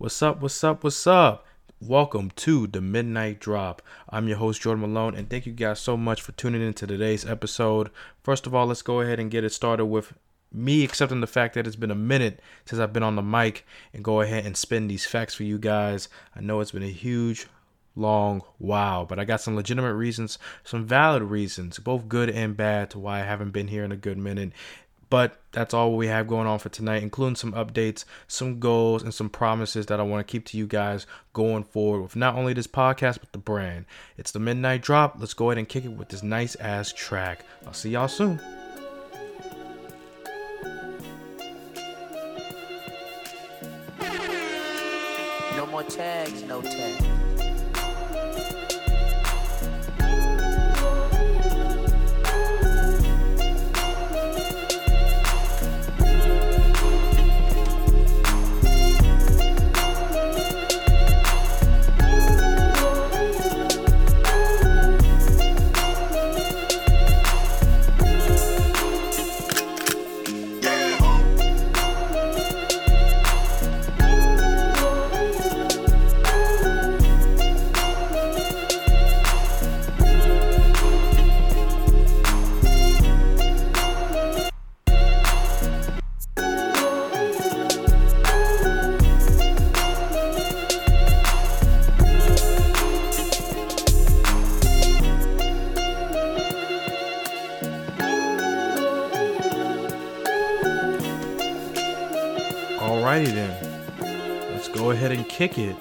What's up? What's up? What's up? Welcome to the Midnight Drop. I'm your host, Jordan Malone, and thank you guys so much for tuning in to today's episode. First of all, let's go ahead and get it started with me accepting the fact that it's been a minute since I've been on the mic and go ahead and spin these facts for you guys. I know it's been a huge, long while, but I got some legitimate reasons, some valid reasons, both good and bad, to why I haven't been here in a good minute. But that's all we have going on for tonight, including some updates, some goals, and some promises that I want to keep to you guys going forward with not only this podcast, but the brand. It's the Midnight Drop. Let's go ahead and kick it with this nice ass track. I'll see y'all soon. No more tags, no tags. Go ahead and kick it.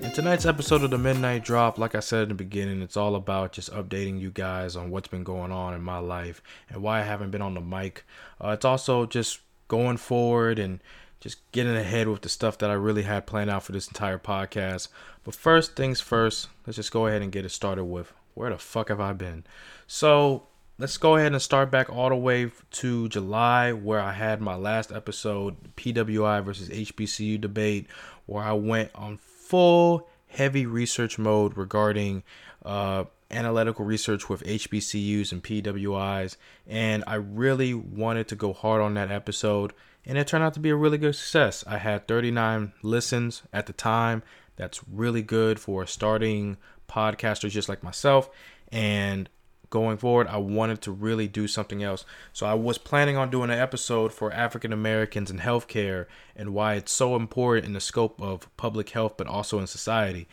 In tonight's episode of the Midnight Drop, like I said in the beginning, it's all about just updating you guys on what's been going on in my life and why I haven't been on the mic. Uh, it's also just going forward and just getting ahead with the stuff that I really had planned out for this entire podcast. But first things first, let's just go ahead and get it started with where the fuck have I been? So let's go ahead and start back all the way to July, where I had my last episode, PWI versus HBCU debate, where I went on full heavy research mode regarding uh, analytical research with HBCUs and PWIs. And I really wanted to go hard on that episode, and it turned out to be a really good success. I had 39 listens at the time. That's really good for starting podcasters just like myself. And going forward, I wanted to really do something else. So I was planning on doing an episode for African Americans in healthcare and why it's so important in the scope of public health, but also in society.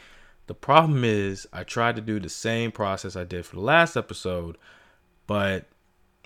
The problem is, I tried to do the same process I did for the last episode, but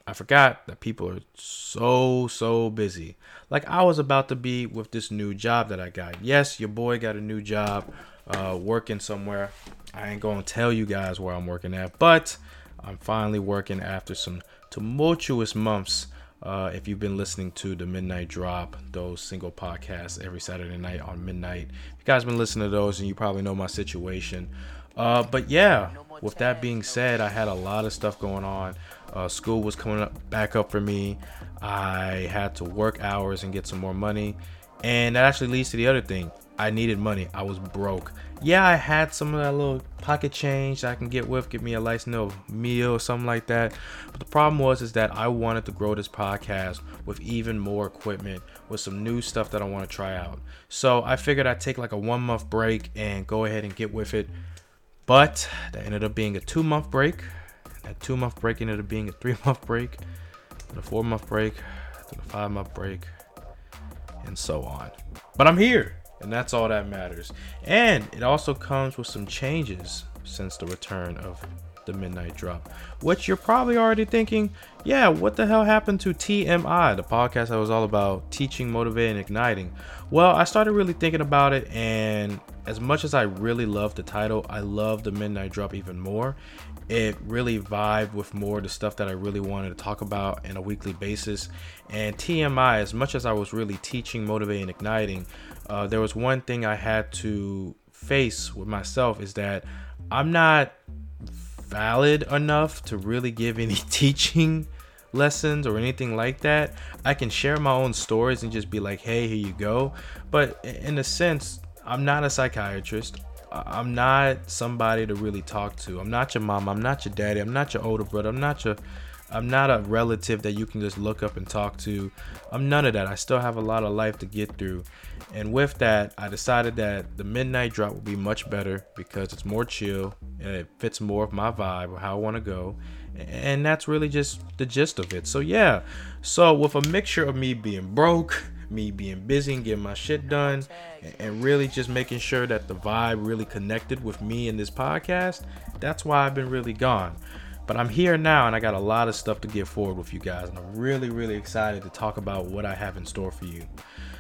I forgot that people are so, so busy. Like, I was about to be with this new job that I got. Yes, your boy got a new job uh, working somewhere. I ain't to tell you guys where I'm working at, but I'm finally working after some tumultuous months. Uh, if you've been listening to the Midnight Drop, those single podcasts every Saturday night on midnight, if you guys been listening to those, and you probably know my situation. Uh, but yeah, with that being said, I had a lot of stuff going on. Uh, school was coming up back up for me. I had to work hours and get some more money, and that actually leads to the other thing. I needed money. I was broke. Yeah, I had some of that little pocket change I can get with, get me a nice little meal or something like that. But the problem was is that I wanted to grow this podcast with even more equipment, with some new stuff that I want to try out. So I figured I'd take like a one month break and go ahead and get with it. But that ended up being a two month break. That two month break ended up being a three month break, then a four month break, then a five month break, and so on. But I'm here and that's all that matters. And it also comes with some changes since the return of the Midnight Drop, which you're probably already thinking, yeah, what the hell happened to TMI, the podcast that was all about teaching, motivating, igniting? Well, I started really thinking about it, and as much as I really love the title, I love the Midnight Drop even more. It really vibed with more the stuff that I really wanted to talk about on a weekly basis. And TMI, as much as I was really teaching, motivating, igniting, uh, there was one thing I had to face with myself is that I'm not valid enough to really give any teaching lessons or anything like that. I can share my own stories and just be like, hey, here you go. But in a sense, I'm not a psychiatrist. I'm not somebody to really talk to. I'm not your mom. I'm not your daddy. I'm not your older brother. I'm not your I'm not a relative that you can just look up and talk to. I'm none of that. I still have a lot of life to get through. And with that, I decided that the midnight drop will be much better because it's more chill and it fits more of my vibe or how I want to go. And that's really just the gist of it. So, yeah. So, with a mixture of me being broke, me being busy and getting my shit done, and really just making sure that the vibe really connected with me in this podcast, that's why I've been really gone. But I'm here now and I got a lot of stuff to get forward with you guys. And I'm really, really excited to talk about what I have in store for you.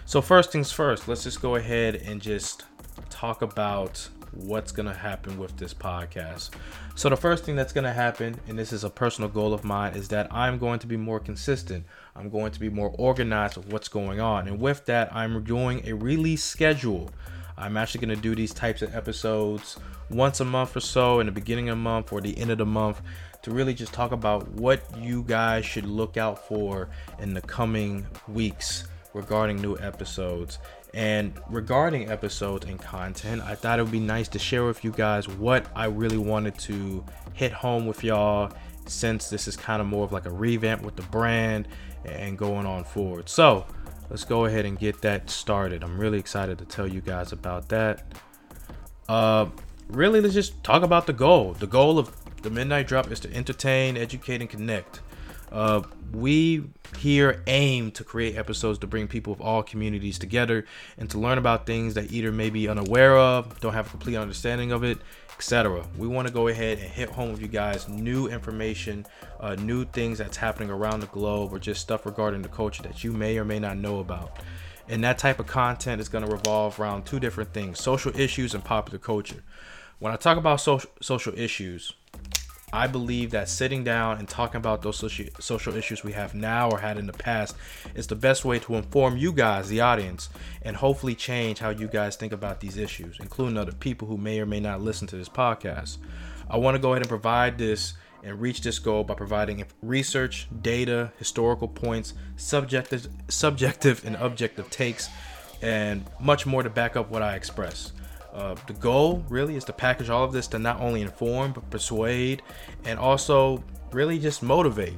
So, first things first, let's just go ahead and just talk about what's going to happen with this podcast. So, the first thing that's going to happen, and this is a personal goal of mine, is that I'm going to be more consistent. I'm going to be more organized with what's going on. And with that, I'm doing a release schedule. I'm actually going to do these types of episodes once a month or so in the beginning of the month or the end of the month to really just talk about what you guys should look out for in the coming weeks regarding new episodes. And regarding episodes and content, I thought it would be nice to share with you guys what I really wanted to hit home with y'all since this is kind of more of like a revamp with the brand and going on forward. So let's go ahead and get that started. I'm really excited to tell you guys about that. Uh, really, let's just talk about the goal. The goal of the Midnight Drop is to entertain, educate, and connect. Uh, we here aim to create episodes to bring people of all communities together and to learn about things that either may be unaware of, don't have a complete understanding of it, etc. We want to go ahead and hit home with you guys new information, uh, new things that's happening around the globe, or just stuff regarding the culture that you may or may not know about. And that type of content is going to revolve around two different things social issues and popular culture. When I talk about social, social issues, I believe that sitting down and talking about those social issues we have now or had in the past is the best way to inform you guys, the audience, and hopefully change how you guys think about these issues, including other people who may or may not listen to this podcast. I want to go ahead and provide this and reach this goal by providing research, data, historical points, subjective, subjective and objective takes, and much more to back up what I express. Uh, the goal really is to package all of this to not only inform but persuade and also really just motivate.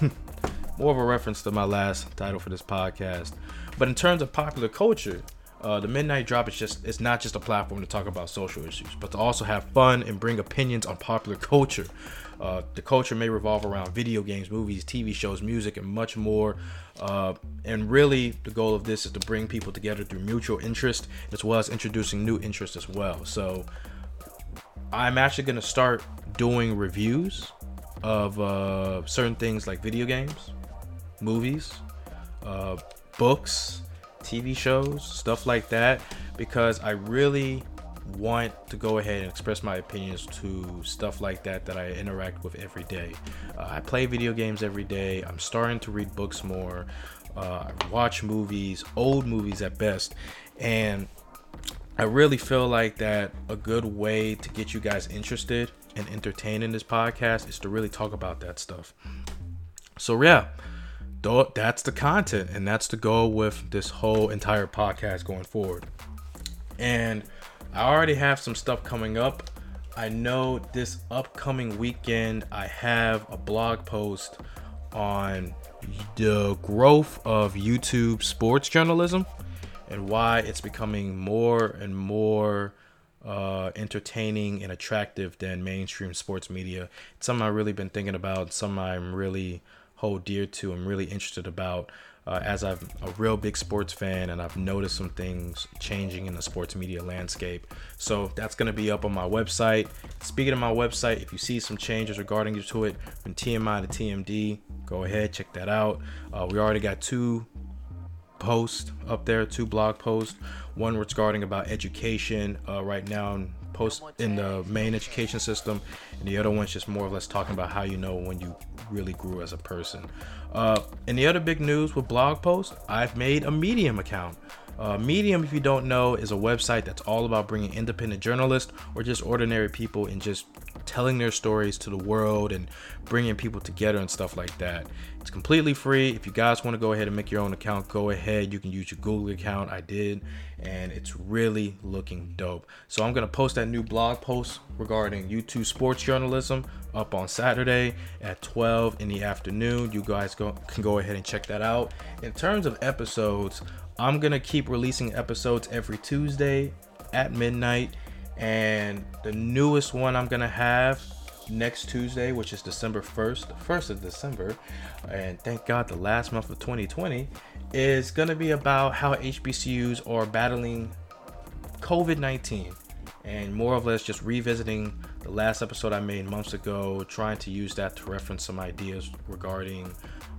More of a reference to my last title for this podcast. But in terms of popular culture, uh, the Midnight Drop is just it's not just a platform to talk about social issues, but to also have fun and bring opinions on popular culture. Uh, the culture may revolve around video games, movies, TV shows, music, and much more. Uh, and really, the goal of this is to bring people together through mutual interest as well as introducing new interests as well. So, I'm actually going to start doing reviews of uh, certain things like video games, movies, uh, books, TV shows, stuff like that, because I really want to go ahead and express my opinions to stuff like that that I interact with every day. Uh, I play video games every day. I'm starting to read books more. Uh, I watch movies, old movies at best, and I really feel like that a good way to get you guys interested and entertained in this podcast is to really talk about that stuff. So yeah, that's the content, and that's the goal with this whole entire podcast going forward. And I already have some stuff coming up. I know this upcoming weekend I have a blog post on the growth of YouTube sports journalism and why it's becoming more and more uh, entertaining and attractive than mainstream sports media. It's something I've really been thinking about, something I'm really hold dear to, I'm really interested about uh, as I'm a real big sports fan and I've noticed some things changing in the sports media landscape. So that's going to be up on my website. Speaking of my website, if you see some changes regarding to it from TMI to TMD, go ahead, check that out. Uh, we already got two posts up there, two blog posts. One regarding about education uh, right now post in the main education system, and the other one's just more or less talking about how you know when you really grew as a person. Uh, and the other big news with blog posts, I've made a Medium account. Uh, Medium, if you don't know, is a website that's all about bringing independent journalists or just ordinary people and just telling their stories to the world and bringing people together and stuff like that. It's completely free. If you guys want to go ahead and make your own account, go ahead. You can use your Google account. I did, and it's really looking dope. So I'm gonna post that new blog post regarding YouTube sports journalism up on Saturday at 12 in the afternoon. You guys go, can go ahead and check that out. In terms of episodes, I'm gonna keep releasing episodes every Tuesday at midnight, and the newest one I'm gonna have next Tuesday, which is December 1st, the 1st of December, and thank God the last month of 2020, is to be about how HBCUs are battling COVID 19 and more or less just revisiting the last episode I made months ago, trying to use that to reference some ideas regarding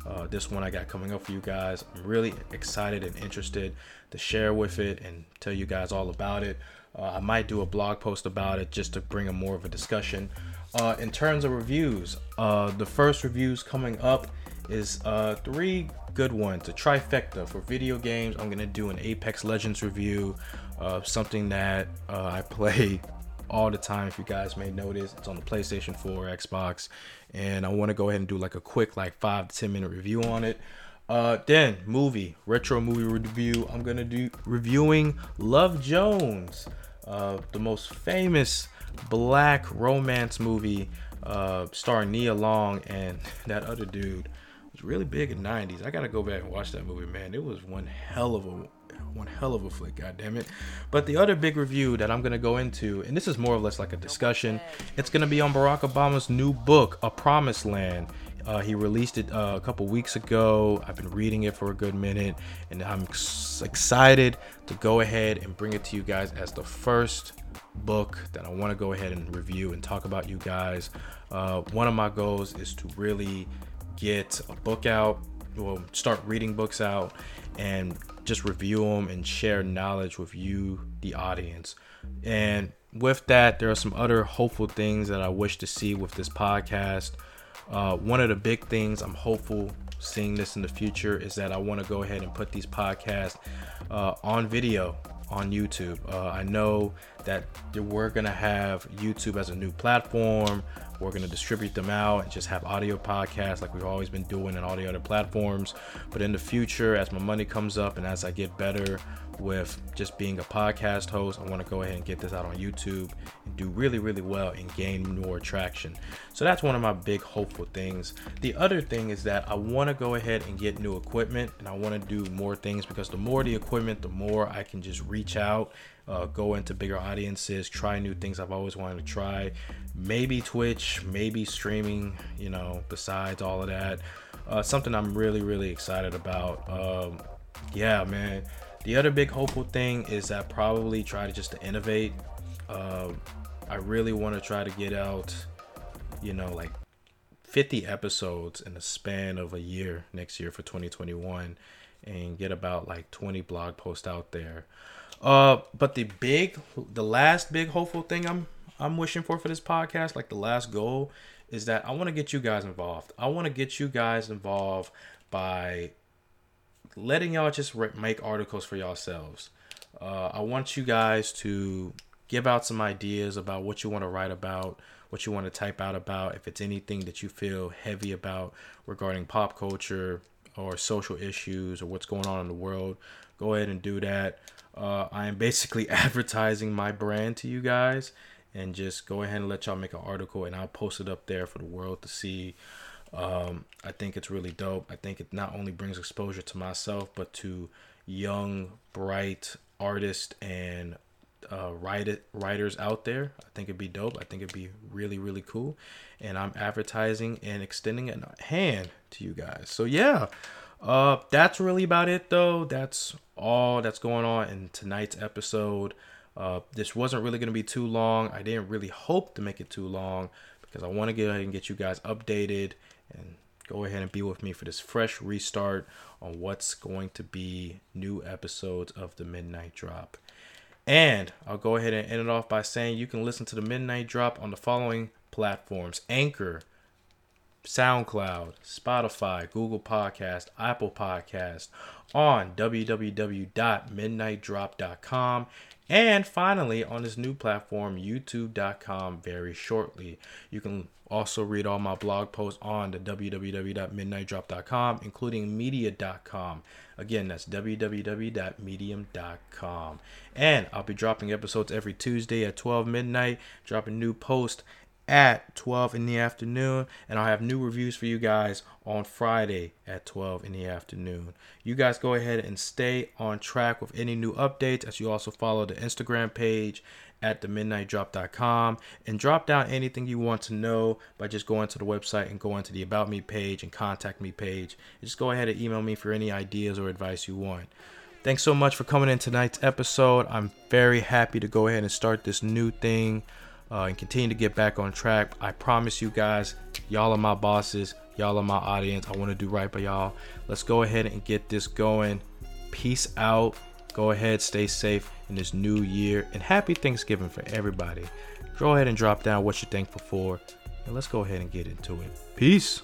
uh, this one I got coming up for you guys. I'm really excited and interested to share with it and tell you guys all about it. Uh, I might do a blog post about it just to bring a more of a discussion. Uh, in terms of reviews, uh, the first reviews coming up is uh, three good ones. A trifecta for video games. I'm gonna do an Apex Legends review, uh, something that uh, I play all the time. If you guys may notice, it's on the PlayStation 4, Xbox, and I want to go ahead and do like a quick, like five to ten minute review on it. Uh, then movie retro movie review. I'm gonna do reviewing Love Jones, uh, the most famous black romance movie uh, starring Nia Long and that other dude It was really big in the 90s. I gotta go back and watch that movie, man. It was one hell of a one hell of a flick, god damn it. But the other big review that I'm gonna go into, and this is more or less like a discussion, it's gonna be on Barack Obama's new book, A Promised Land. Uh, he released it uh, a couple weeks ago. I've been reading it for a good minute, and I'm ex- excited to go ahead and bring it to you guys as the first book that I want to go ahead and review and talk about you guys. Uh, one of my goals is to really get a book out, well, start reading books out, and just review them and share knowledge with you, the audience. And with that, there are some other hopeful things that I wish to see with this podcast. Uh, one of the big things I'm hopeful seeing this in the future is that I want to go ahead and put these podcasts uh, on video on YouTube. Uh, I know that we're gonna have YouTube as a new platform. We're gonna distribute them out and just have audio podcasts like we've always been doing in all the other platforms. But in the future, as my money comes up and as I get better with just being a podcast host, I want to go ahead and get this out on YouTube and do really, really well and gain more traction. So that's one of my big hopeful things. The other thing is that I want to go ahead and get new equipment and I want to do more things because the more the equipment, the more I can just reach out uh, go into bigger audiences, try new things I've always wanted to try. Maybe Twitch, maybe streaming, you know, besides all of that. Uh, something I'm really, really excited about. Um, yeah, man. The other big hopeful thing is that probably try to just to innovate. Uh, I really want to try to get out, you know, like 50 episodes in the span of a year next year for 2021 and get about like 20 blog posts out there. Uh, but the big, the last big hopeful thing I'm I'm wishing for for this podcast, like the last goal, is that I want to get you guys involved. I want to get you guys involved by letting y'all just re- make articles for yourselves. Uh, I want you guys to give out some ideas about what you want to write about, what you want to type out about. If it's anything that you feel heavy about regarding pop culture or social issues or what's going on in the world, go ahead and do that. Uh, I am basically advertising my brand to you guys and just go ahead and let y'all make an article and I'll post it up there for the world to see. Um, I think it's really dope. I think it not only brings exposure to myself, but to young, bright artists and uh, write writers out there. I think it'd be dope. I think it'd be really, really cool. And I'm advertising and extending a hand to you guys. So, yeah. Uh, that's really about it, though. That's all that's going on in tonight's episode. Uh, this wasn't really going to be too long. I didn't really hope to make it too long because I want to get ahead and get you guys updated and go ahead and be with me for this fresh restart on what's going to be new episodes of the Midnight Drop. And I'll go ahead and end it off by saying you can listen to the Midnight Drop on the following platforms Anchor, SoundCloud, Spotify, Google Podcast, Apple Podcast, on www.midnightdrop.com and finally on this new platform youtube.com very shortly. You can also read all my blog posts on the www.midnightdrop.com including medium.com again that's www.medium.com and i'll be dropping episodes every tuesday at 12 midnight dropping new posts at 12 in the afternoon and I'll have new reviews for you guys on Friday at 12 in the afternoon. You guys go ahead and stay on track with any new updates as you also follow the Instagram page at the midnightdrop.com and drop down anything you want to know by just going to the website and going to the about me page and contact me page. Just go ahead and email me for any ideas or advice you want. Thanks so much for coming in tonight's episode. I'm very happy to go ahead and start this new thing uh, and continue to get back on track. I promise you guys, y'all are my bosses, y'all are my audience. I want to do right by y'all. Let's go ahead and get this going. Peace out. Go ahead, stay safe in this new year, and happy Thanksgiving for everybody. Go ahead and drop down what you're thankful for, and let's go ahead and get into it. Peace.